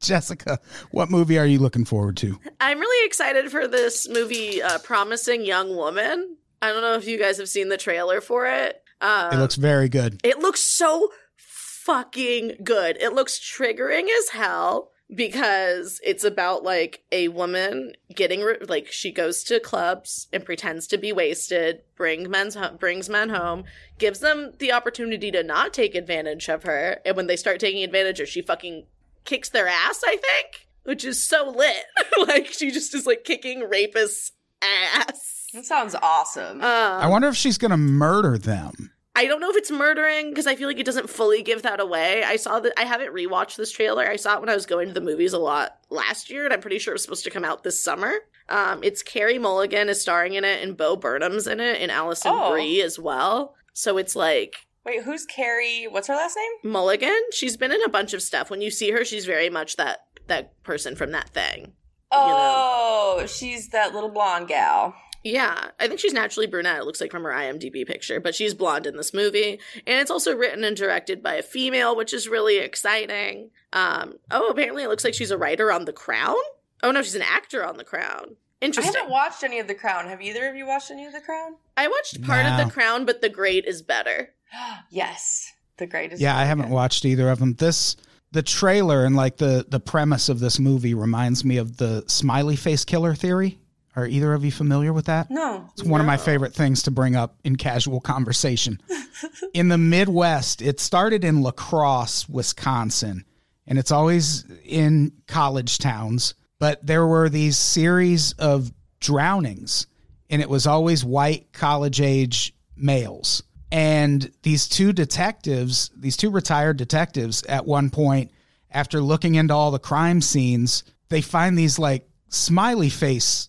Jessica, what movie are you looking forward to? I'm really excited for this movie, uh, Promising Young Woman. I don't know if you guys have seen the trailer for it. Um, It looks very good. It looks so fucking good. It looks triggering as hell because it's about like a woman getting re- like she goes to clubs and pretends to be wasted, bring men's ho- brings men home, gives them the opportunity to not take advantage of her, and when they start taking advantage of her, she fucking kicks their ass, I think, which is so lit. like she just is like kicking rapists ass. That sounds awesome. Um, I wonder if she's going to murder them. I don't know if it's murdering because I feel like it doesn't fully give that away. I saw that I haven't rewatched this trailer. I saw it when I was going to the movies a lot last year, and I'm pretty sure it was supposed to come out this summer. Um, it's Carey Mulligan is starring in it, and Bo Burnham's in it, and Alison Oh. Brie as well. So it's like Wait, who's Carey? What's her last name? Mulligan. She's been in a bunch of stuff. When you see her, she's very much that that person from that thing. Oh, she's that little blonde gal. Yeah, I think she's naturally brunette. It looks like from her IMDb picture, but she's blonde in this movie, and it's also written and directed by a female, which is really exciting. Um, oh, apparently it looks like she's a writer on The Crown. Oh no, she's an actor on The Crown. Interesting. I haven't watched any of The Crown. Have either of you watched any of The Crown? I watched part No. of The Crown, but The Great is better. yes, The Greatest. Yeah, I haven't watched either of them. This the trailer and like the the premise of this movie reminds me of the smiley face killer theory. Are either of you familiar with that? No. It's one of my favorite things to bring up in casual conversation. in the Midwest, it started in La Crosse, Wisconsin, and it's always in college towns. But there were these series of drownings, and it was always white college age males. And these two detectives, these two retired detectives, at one point, after looking into all the crime scenes, they find these like smiley face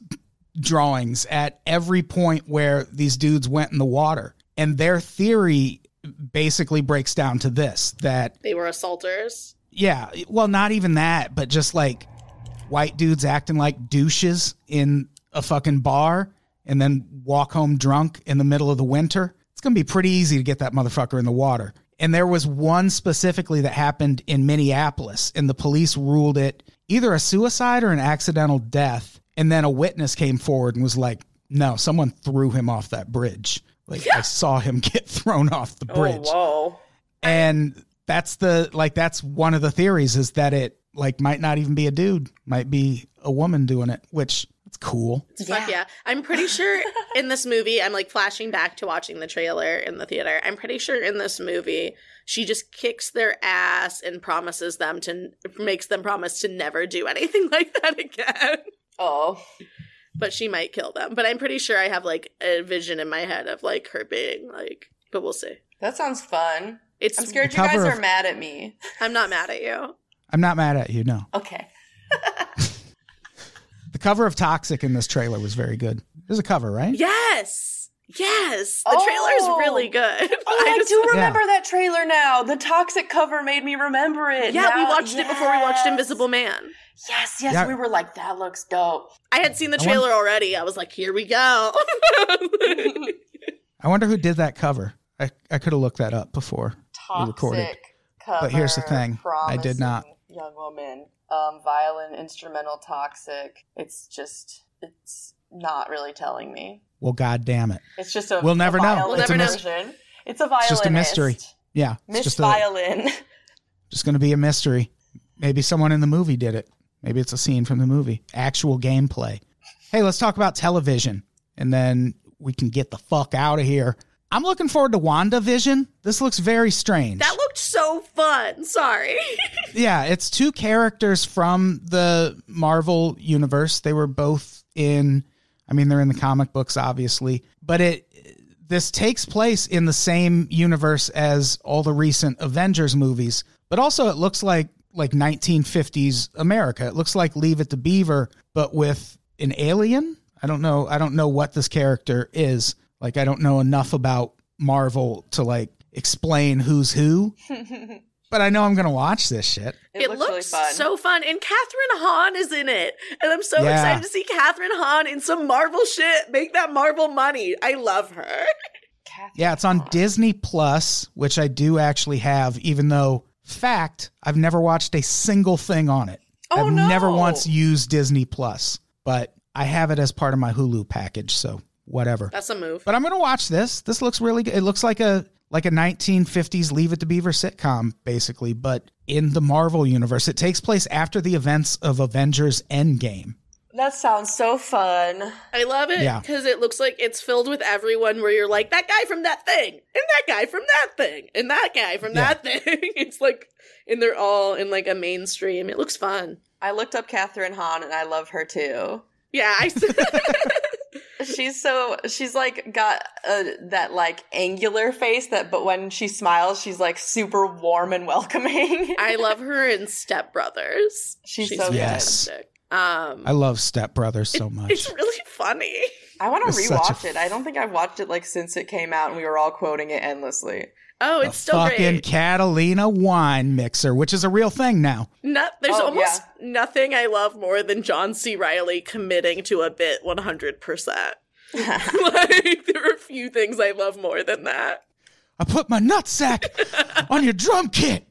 drawings at every point where these dudes went in the water. And their theory basically breaks down to this that, They were assaulters. yeah, well, not even that, but just like white dudes acting like douches in a fucking bar and then walk home drunk in the middle of the winter. It's going to be pretty easy to get that motherfucker in the water. And there was one specifically that happened in Minneapolis, and the police ruled it either a suicide or an accidental death. And then a witness came forward and was like, no, someone threw him off that bridge. Like, I saw him get thrown off the oh, bridge Oh, whoa. and that's the like that's one of the theories is that it like might not even be a dude might be a woman doing it which it's cool Fuck yeah. I'm pretty sure in this movie, I'm like flashing back to watching the trailer in the theater. I'm pretty sure in this movie, she just kicks their ass and promises them to, makes them promise to never do anything like that again. Oh. But she might kill them. But I'm pretty sure I have like a vision in my head of like her being like, but we'll see. That sounds fun. It's, I'm scared you guys cover are of- mad at me. I'm not mad at you. i'm not mad at you no Okay. the cover of toxic in this trailer was very good there's a cover right Yes. Yes. The Oh. trailer's really good. Oh, I, just- do remember that trailer now. The toxic cover made me remember it. Yeah, we Now- watched it before we watched. Invisible Man. Yes, yes, Yeah. we were like, that looks dope. I had seen the I trailer already. I was like, here we go. i wonder who did that cover i, I could have looked that up before we recorded cover. But here's the thing, I did not. Young woman, um, violin, instrumental, toxic. It's just, it's not really telling me. Well god damn it It's just a. We'll never a know. violin We'll never know. It's a violinist. it's just a mystery yeah it's Miss just a, Violin. just gonna be a mystery maybe someone in the movie did it maybe it's a scene from the movie actual gameplay hey let's talk about television and then we can get the fuck out of here i'm looking forward to wandavision this looks very strange that looked so fun. Sorry. yeah it's two characters from the marvel universe they were both in i mean they're in the comic books obviously but it this takes place in the same universe as all the recent avengers movies but also it looks like like 1950s america. It looks like leave it to beaver but with an alien? I don't know i don't know what this character is. Like i don't know enough about Marvel to like explain who's who. but I know I'm gonna watch this shit. It, It, looks, looks, really fun. so fun, and Kathryn Hahn is in it, and I'm so Yeah. excited to see Kathryn Hahn in some Marvel shit. Make that Marvel money. I love her. Kathryn Yeah, it's on Hahn. Disney Plus, which I do actually have, even though fact, I've never watched a single thing on it. Oh, I've no. never once used Disney Plus, but I have it as part of my Hulu package, so whatever. That's a move. But I'm gonna watch this. This looks really good. It looks like a like a 1950s Leave It to Beaver sitcom, basically, but in the Marvel universe. It takes place after the events of Avengers Endgame. That sounds so fun. I love it Yeah. because it looks like it's filled with everyone where you're like, that guy from that thing, and that guy from that thing, and that guy from Yeah. that thing. it's like, and they're all in like a mainstream. It looks fun. I looked up Kathryn Hahn and I love her too. Yeah, I She's so she's like got uh that like angular face that but when she smiles she's like super warm and welcoming. I love her in Step Brothers. She's so good. Yes. fantastic. Um, I love Step Brothers so it- much. It's really funny. I want to It's such a rewatch it. I don't think I've watched it like since it came out and we were all quoting it endlessly. Oh, a it's still fucking great. Catalina wine mixer, which is a real thing now. No, there's Oh, almost nothing I love more than John C. Reilly committing to a bit 100%. like, there are a few things I love more than that. I put my nutsack on your drum kit.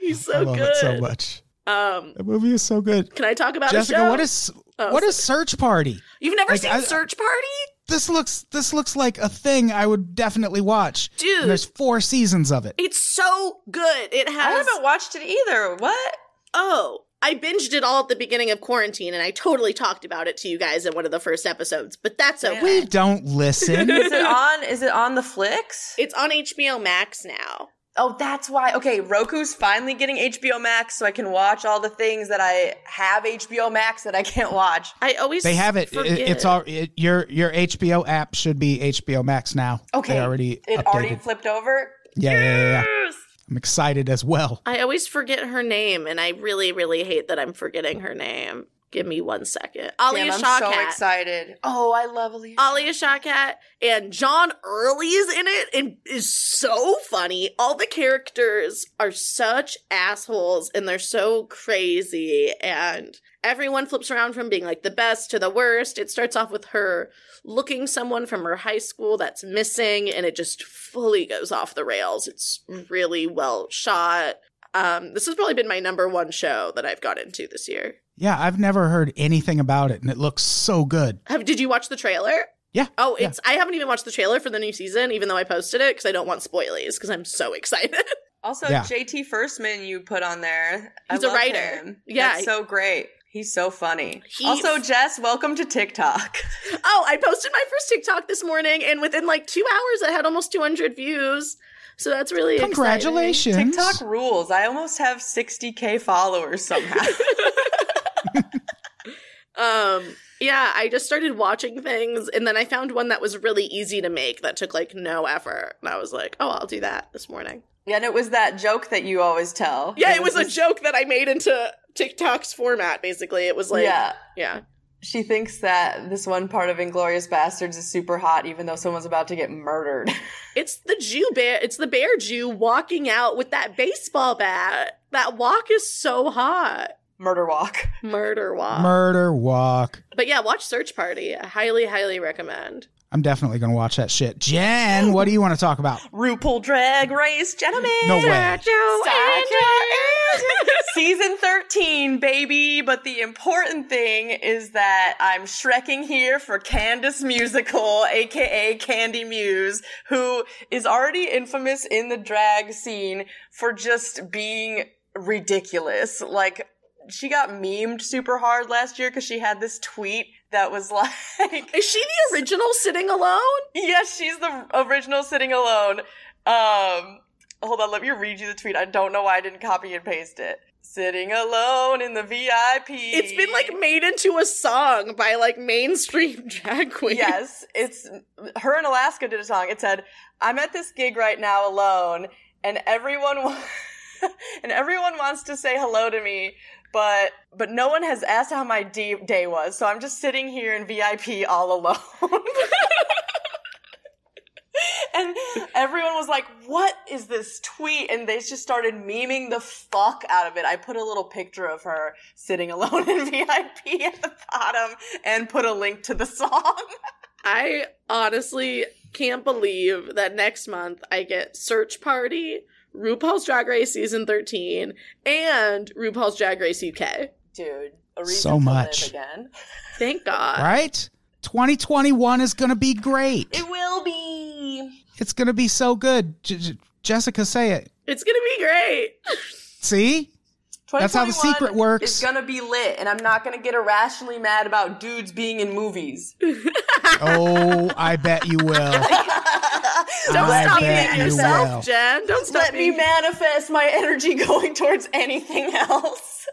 He's so I love good. it so much. Um, That movie is so good. can I talk about a Jessica, show? what is Oh, what is Search Party? You've never like, seen I- Search Party? This looks this looks like a thing I would definitely watch. Dude. And there's four seasons of it. It's so good. It has. I haven't watched it either. What? Oh, I binged it all at the beginning of quarantine and I totally talked about it to you guys in one of the first episodes, but that's okay. We don't listen. Is it on is it on the flicks? It's on HBO Max now. Oh, that's why. Okay, Roku's finally getting HBO Max so I can watch all the things that I have HBO Max that I can't watch. I always They have it. it forget. it's all it, your your HBO app should be HBO Max now. Okay. they already It updated. already flipped over. yeah, yeah, yeah, yeah. I'm excited as well. I always forget her name, and I really, really hate that I'm forgetting her name. Give me one second. Alia Damn, I'm so excited. Oh, I love Alicia. Alia Shawkat and John Early is in it and is so funny. All the characters are such assholes and they're so crazy and everyone flips around from being like the best to the worst. It starts off with her looking someone from her high school that's missing and it just fully goes off the rails. It's really well shot. Um, this has probably been my number one show that I've got into this year. Yeah, I've never heard anything about it, and it looks so good. Have, did you watch the trailer? Yeah. Oh, yeah. it's. I haven't even watched the trailer for the new season, even though I posted it because I don't want spoilies because I'm so excited. Also, Yeah. JT Firstman you put on there. He's a writer. Him. Yeah. That's so great. He's so funny. He- also, Jess, welcome to TikTok. oh, I posted my first TikTok this morning, and within like two hours, I had almost 200 views. So that's really exciting. Congratulations! TikTok rules. I almost have 60k followers somehow. Um, yeah, I just started watching things, and then I found one that was really easy to make that took like no effort, and I was like, oh, I'll do that this morning. yeah, and it was that joke that you always tell. Yeah, it was a this- joke that I made into TikTok's format. Basically, it was like, yeah. yeah. She thinks that this one part of Inglourious Basterds is super hot, even though someone's about to get murdered. It's the Jew bear. It's the bear Jew walking out with that baseball bat. That walk is so hot. Murder walk. Murder walk. Murder Walk. but yeah, watch Search Party. I highly, highly recommend. I'm definitely gonna watch that shit. Jen, what do you want to talk about? RuPaul Drag Race, gentlemen. No way. Season 13, baby. But the important thing is that I'm Shrekking here for Candace Musical, aka Candy Muse, who is already infamous in the drag scene for just being ridiculous. Like, she got memed super hard last year because she had this tweet that was like, Is she the original sitting alone? Yes, she's the original sitting alone. Um, hold on, let me read you the tweet. I don't know why I didn't copy and paste it. Sitting alone in the VIP. It's been like made into a song by like mainstream drag queens. yes, it's her and Alaska did a song. It said, "I'm at this gig right now alone, and everyone and everyone wants to say hello to me." But but no one has asked how my d- day was, so I'm just sitting here in VIP all alone. And everyone was like, "What is this tweet?" And they just started memeing the fuck out of it. I put a little picture of her sitting alone in VIP at the bottom and put a link to the song. I honestly can't believe that next month I get Search Party, RuPaul's Drag Race season 13, and RuPaul's Drag Race UK. Dude, a reason So to much. live again. Thank God. Right? 2021 is going to be great. It will be. It's going to be so good. J- J- Jessica, say it. It's gonna be great. See? That's how the secret works. It's gonna be lit, and I'm not gonna get irrationally mad about dudes being in movies. Oh, I bet you will. Don't I stop being yourself, will. Jen. Don't stop Let me manifest my energy going towards anything else.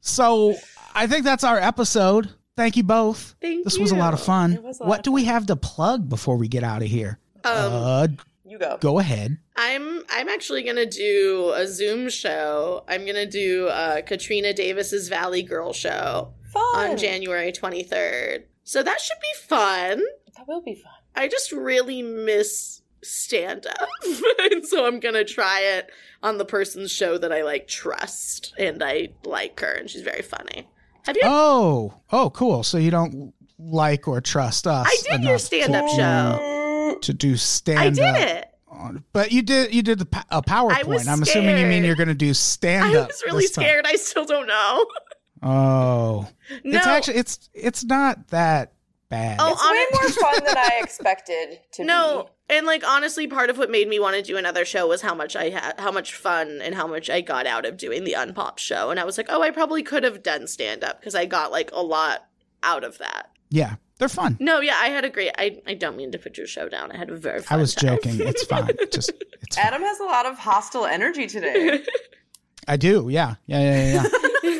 So I think that's our episode. Thank you both. Thank this was a lot of fun. It was a lot What of do we have to plug before we get out of here? Um, uh, You go. go ahead. I'm I'm actually gonna do a Zoom show. I'm gonna do uh, Katrina Davis's Valley Girl show Fun. on January 23rd. So that should be fun. That will be fun. I just really miss stand up. and so I'm going to try it on the person's show that I like trust and I like her and she's very funny. Have you Oh, oh, cool. So you don't like or trust us? I did your stand up show. to do stand I up. did it. But you did you did the, a PowerPoint. I'm assuming you mean you're going to do stand up. I was really scared. I still don't know. Oh, No. it's actually it's it's not that bad. Oh, It's way hon- more fun than I expected to No, be. and like honestly, part of what made me want to do another show was how much I had, how much fun and how much I got out of doing the Unpop show. And I was like, oh, I probably could have done stand up because I got like a lot out of that. yeah, they're fun. No, yeah, I had a great. I I don't mean to put your show down. I had a very. Fun I was time. joking. It's fine. Just it's fine. Adam has a lot of hostile energy today. I do. Yeah. Yeah. Yeah. Yeah. yeah.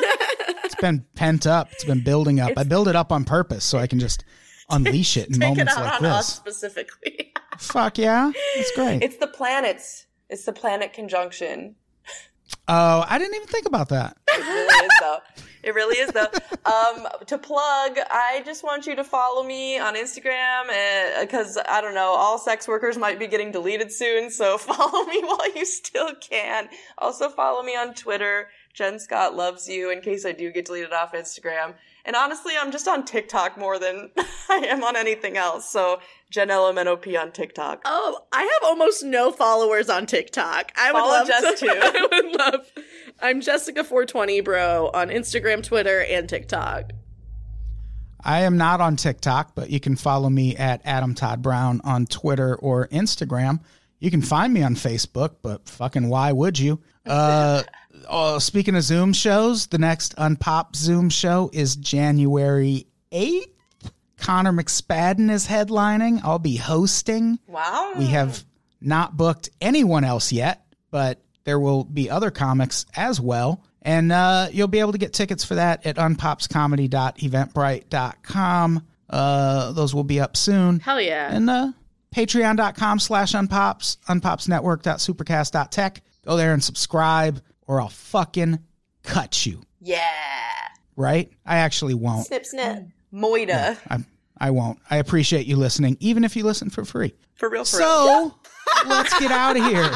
it's been pent up. It's been building up. I build it up on purpose so I can just unleash it in Take it moments out like on us this. specifically. Fuck yeah. It's great. it's the planets. It's the planet conjunction. Oh, I didn't even think about that. It really is though. It really is though. Um, to plug, I just want you to follow me on Instagram because I don't know, all sex workers might be getting deleted soon, so follow me while you still can. Also follow me on Twitter. Jen Scott loves you in case I do get deleted off Instagram. And honestly, I'm just on TikTok more than I am on anything else. So Jen LMNOP on TikTok. Oh, I have almost no followers on TikTok. I would Follow love Jess, to. too. I would love. I'm Jessica420, bro, on Instagram, Twitter, and TikTok. I am not on TikTok, but you can follow me at Adam Todd Brown on Twitter or Instagram. You can find me on Facebook, but fucking why would you? Uh, oh, speaking of Zoom shows, the next Unpop Zoom show is January 8th. Connor McSpadden is headlining. I'll be hosting. Wow. We have not booked anyone else yet, but there will be other comics as well. And uh, you'll be able to get tickets for that at unpopscomedy.eventbrite.com. Uh, those will be up soon. Hell yeah. And uh, patreon.com slash unpops, unpopsnetwork.supercast.tech. Go there and subscribe, or I'll fucking cut you. Yeah. Right? I actually won't. Snip, snip. Mm. Moida. I, I won't. I appreciate you listening, even if you listen for free. For real, for real. So let's get out of here.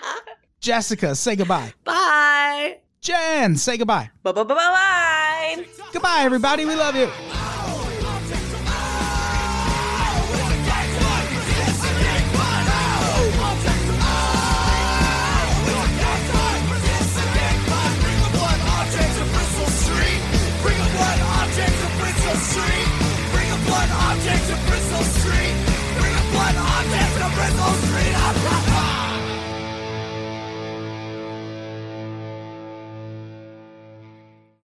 Jessica, say goodbye. Bye. Jen, say goodbye. Bye bye bye bye. Goodbye, everybody. We love you. There's no freedom.